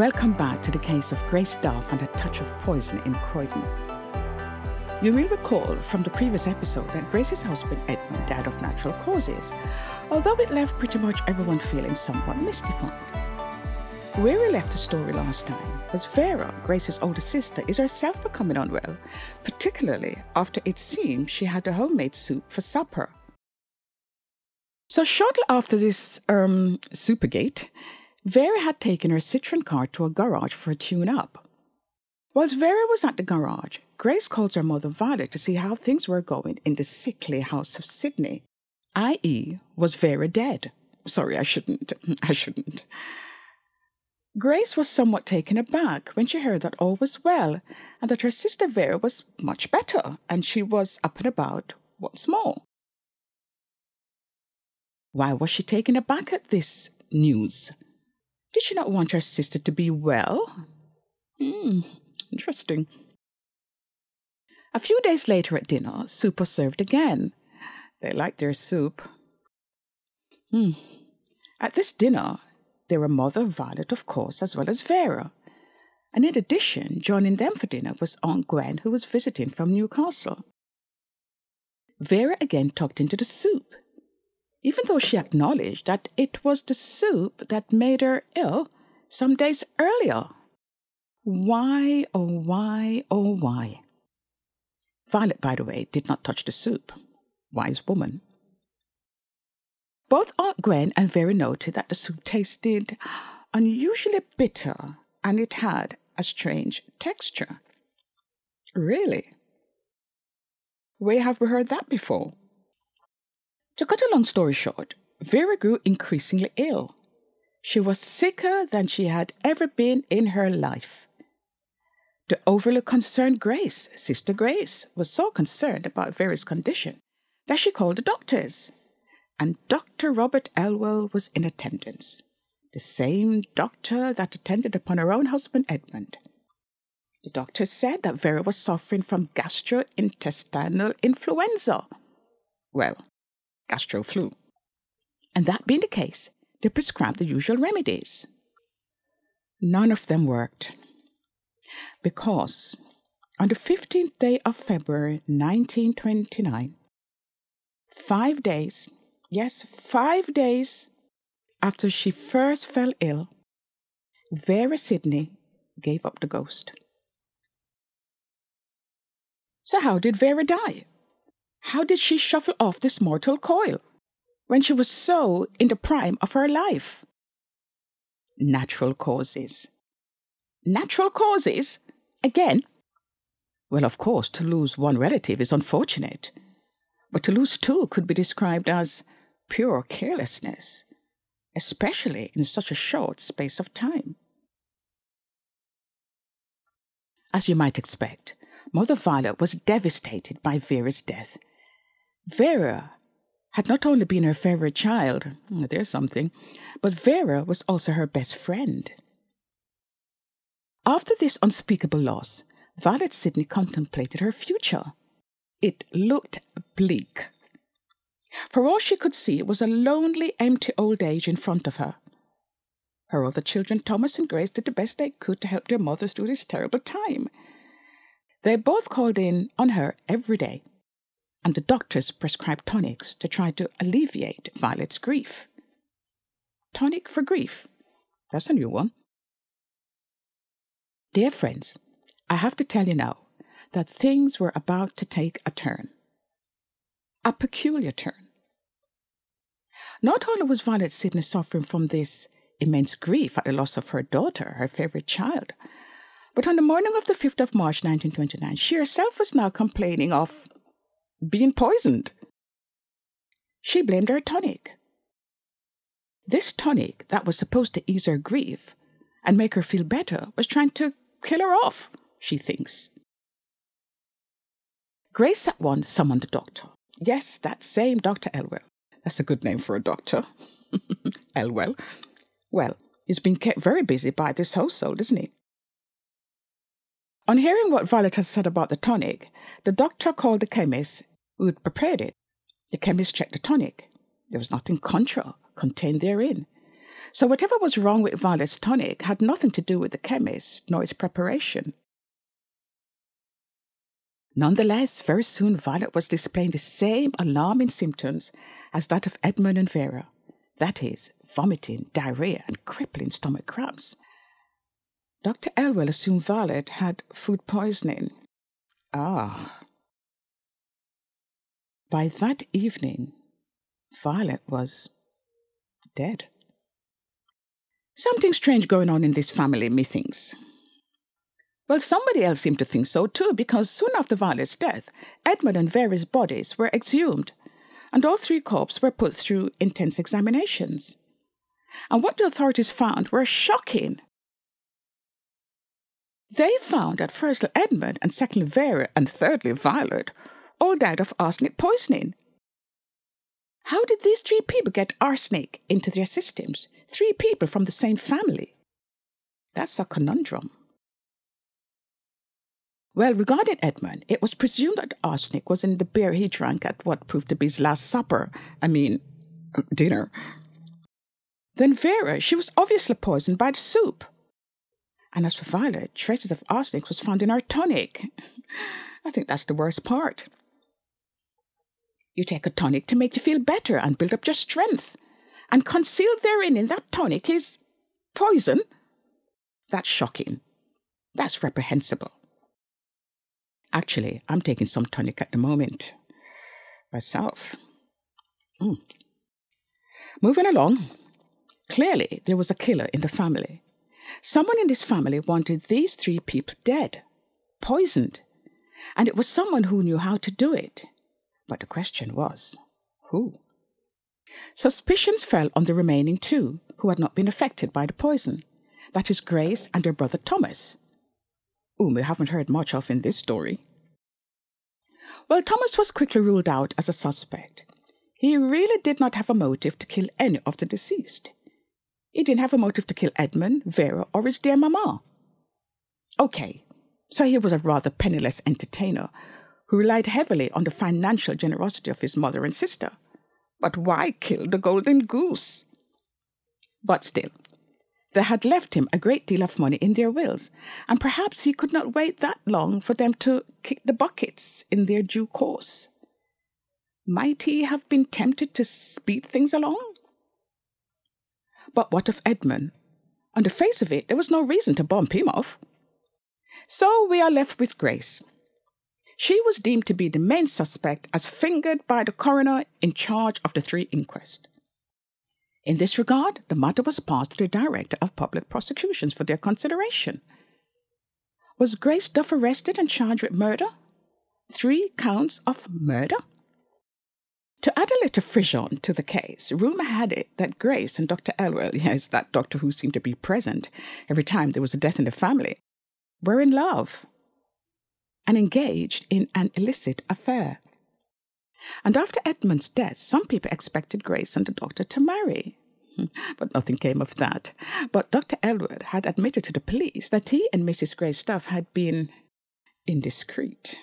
Welcome back to the case of Grace Duff and a touch of poison in Croydon. You will recall from the previous episode that Grace's husband Edmund died of natural causes, although it left pretty much everyone feeling somewhat mystified. Where we left the story last time was Vera, Grace's older sister, is herself becoming unwell, particularly after it seemed she had a homemade soup for supper. So shortly after this um, supergate, Vera had taken her Citroen car to a garage for a tune-up. Whilst Vera was at the garage, Grace called her mother Violet to see how things were going in the sickly house of Sidney, i.e., was Vera dead? Sorry, I shouldn't. I shouldn't. Grace was somewhat taken aback when she heard that all was well and that her sister Vera was much better and she was up and about once more. Why was she taken aback at this news? Did she not want her sister to be well? Hmm, interesting. A few days later at dinner, soup was served again. They liked their soup. Hmm. At this dinner, there were Mother Violet, of course, as well as Vera. And in addition, joining them for dinner was Aunt Gwen, who was visiting from Newcastle. Vera again tucked into the soup, even though she acknowledged that it was the soup that made her ill some days earlier. Why, oh, why, oh, why? Violet, by the way, did not touch the soup. Wise woman. Both Aunt Gwen and Vera noted that the soup tasted unusually bitter and it had a strange texture. Really? Where have we heard that before? To cut a long story short, Vera grew increasingly ill. She was sicker than she had ever been in her life. The overly concerned Grace, Sister Grace, was so concerned about Vera's condition that she called the doctors. And Dr. Robert Elwell was in attendance, the same doctor that attended upon her own husband Edmund. The doctor said that Vera was suffering from gastrointestinal influenza. Well, gastro flu. And that being the case, they prescribed the usual remedies. None of them worked because on the 15th day of February 1929, five days, yes, five days after she first fell ill, Vera Sidney gave up the ghost. So, how did Vera die? How did she shuffle off this mortal coil when she was so in the prime of her life? Natural causes natural causes? Again? Well, of course, to lose one relative is unfortunate, but to lose two could be described as pure carelessness, especially in such a short space of time. As you might expect, Mother Violet was devastated by Vera's death. Vera had not only been her favorite child, there's something, but Vera was also her best friend. After this unspeakable loss, Violet Sidney contemplated her future. It looked bleak. For all she could see was a lonely, empty old age in front of her. Her other children, Thomas and Grace, did the best they could to help their mother through this terrible time. They both called in on her every day, and the doctors prescribed tonics to try to alleviate Violet's grief. Tonic for grief. That's a new one. Dear friends, I have to tell you now that things were about to take a turn. A peculiar turn. Not only was Violet Sidney suffering from this immense grief at the loss of her daughter, her favorite child, but on the morning of the 5th of March 1929, she herself was now complaining of being poisoned. She blamed her tonic. This tonic that was supposed to ease her grief and make her feel better was trying to kill her off she thinks. Grace at once summoned the doctor. Yes, that same Dr. Elwell. That's a good name for a doctor. Elwell. Well, he's been kept very busy by this household, isn't he? On hearing what Violet had said about the tonic, the doctor called the chemist who had prepared it. The chemist checked the tonic. There was nothing contra contained therein. So whatever was wrong with Violet's tonic had nothing to do with the chemist nor its preparation. Nonetheless, very soon Violet was displaying the same alarming symptoms as that of Edmund and Vera that is, vomiting, diarrhea, and crippling stomach cramps. Dr. Elwell assumed Violet had food poisoning. Ah. By that evening, Violet was dead. Something strange going on in this family, methinks. Well, somebody else seemed to think so too, because soon after Violet's death, Edmund and Vera's bodies were exhumed, and all three corpses were put through intense examinations. And what the authorities found were shocking. They found that firstly Edmund, and secondly Vera, and thirdly Violet all died of arsenic poisoning. How did these three people get arsenic into their systems? Three people from the same family? That's a conundrum. Well, regarding Edmund, it was presumed that arsenic was in the beer he drank at what proved to be his last supper. I mean, dinner. Then Vera, she was obviously poisoned by the soup. And as for Violet, traces of arsenic was found in her tonic. I think that's the worst part. You take a tonic to make you feel better and build up your strength. And concealed therein in that tonic is poison. That's shocking. That's reprehensible. Actually, I'm taking some tonic at the moment myself. Mm. Moving along, clearly there was a killer in the family. Someone in this family wanted these three people dead, poisoned, and it was someone who knew how to do it. But the question was who? Suspicions fell on the remaining two who had not been affected by the poison that is, Grace and her brother Thomas whom we haven't heard much of in this story. Well, Thomas was quickly ruled out as a suspect. He really did not have a motive to kill any of the deceased. He didn't have a motive to kill Edmund, Vera, or his dear mamma. Okay, so he was a rather penniless entertainer who relied heavily on the financial generosity of his mother and sister. But why kill the golden goose? But still, they had left him a great deal of money in their wills, and perhaps he could not wait that long for them to kick the buckets in their due course. Might he have been tempted to speed things along? But what of Edmund? On the face of it, there was no reason to bump him off. So we are left with Grace. She was deemed to be the main suspect as fingered by the coroner in charge of the three inquests. In this regard, the matter was passed to the Director of Public Prosecutions for their consideration. Was Grace Duff arrested and charged with murder? Three counts of murder? To add a little frisson to the case, rumour had it that Grace and Dr. Elwell, yes, that doctor who seemed to be present every time there was a death in the family, were in love and engaged in an illicit affair. And after Edmund's death, some people expected Grace and the doctor to marry. But nothing came of that. But Dr. Elwood had admitted to the police that he and Mrs. Grace Duff had been indiscreet.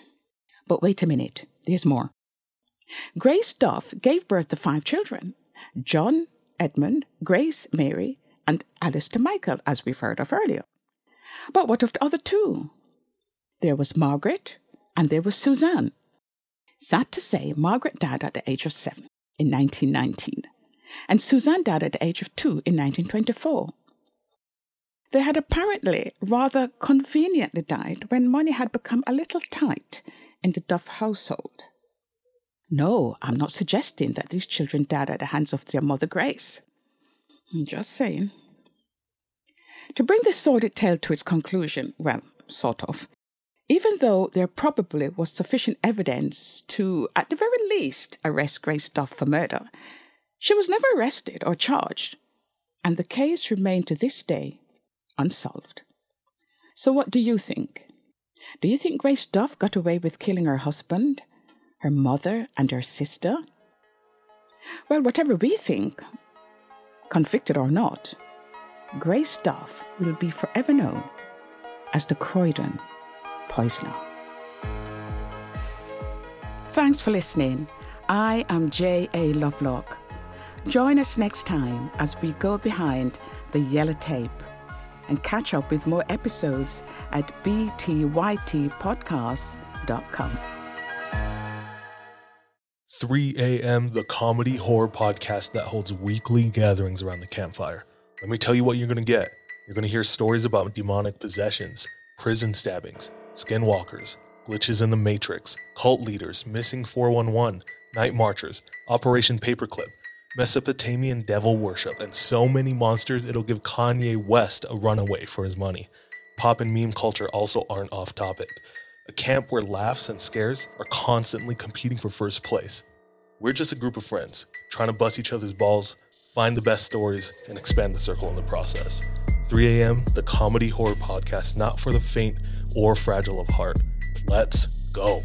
But wait a minute, there's more. Grace Duff gave birth to five children John, Edmund, Grace, Mary, and Alice to Michael, as we've heard of earlier. But what of the other two? There was Margaret, and there was Suzanne, Sad to say, Margaret died at the age of seven in 1919, and Suzanne died at the age of two in 1924. They had apparently rather conveniently died when money had become a little tight in the Duff household. No, I'm not suggesting that these children died at the hands of their mother Grace. I'm just saying. To bring this sordid tale to its conclusion, well, sort of, even though there probably was sufficient evidence to, at the very least, arrest Grace Duff for murder, she was never arrested or charged, and the case remained to this day unsolved. So, what do you think? Do you think Grace Duff got away with killing her husband, her mother, and her sister? Well, whatever we think, convicted or not, Grace Duff will be forever known as the Croydon Poisoner. Thanks for listening. I am J.A. Lovelock. Join us next time as we go behind the yellow tape and catch up with more episodes at btytpodcasts.com. 3 a.m., the comedy horror podcast that holds weekly gatherings around the campfire. Let me tell you what you're going to get. You're going to hear stories about demonic possessions, prison stabbings, skinwalkers, glitches in the Matrix, cult leaders, missing 411, night marchers, Operation Paperclip, Mesopotamian devil worship, and so many monsters it'll give Kanye West a runaway for his money. Pop and meme culture also aren't off topic. A camp where laughs and scares are constantly competing for first place. We're just a group of friends trying to bust each other's balls, find the best stories, and expand the circle in the process. 3 a.m., the comedy horror podcast, not for the faint or fragile of heart. Let's go.